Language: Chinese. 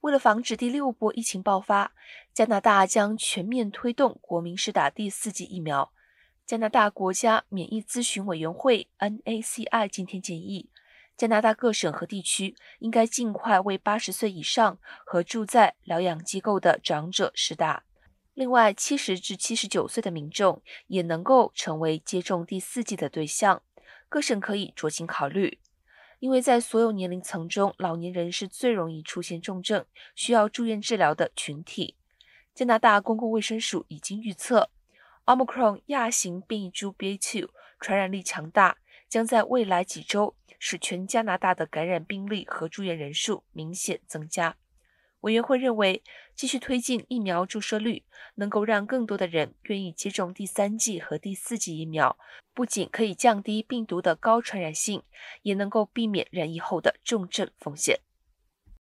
为了防止第六波疫情爆发，加拿大将全面推动国民施打第四剂疫苗。加拿大国家免疫咨询委员会 （NACI） 今天建议，加拿大各省和地区应该尽快为八十岁以上和住在疗养机构的长者施打。另外，七十至七十九岁的民众也能够成为接种第四剂的对象。各省可以酌情考虑，因为在所有年龄层中，老年人是最容易出现重症、需要住院治疗的群体。加拿大公共卫生署已经预测。Omicron 亚型变异株 BA.2 传染力强大，将在未来几周使全加拿大的感染病例和住院人数明显增加。委员会认为，继续推进疫苗注射率，能够让更多的人愿意接种第三剂和第四剂疫苗，不仅可以降低病毒的高传染性，也能够避免染疫后的重症风险。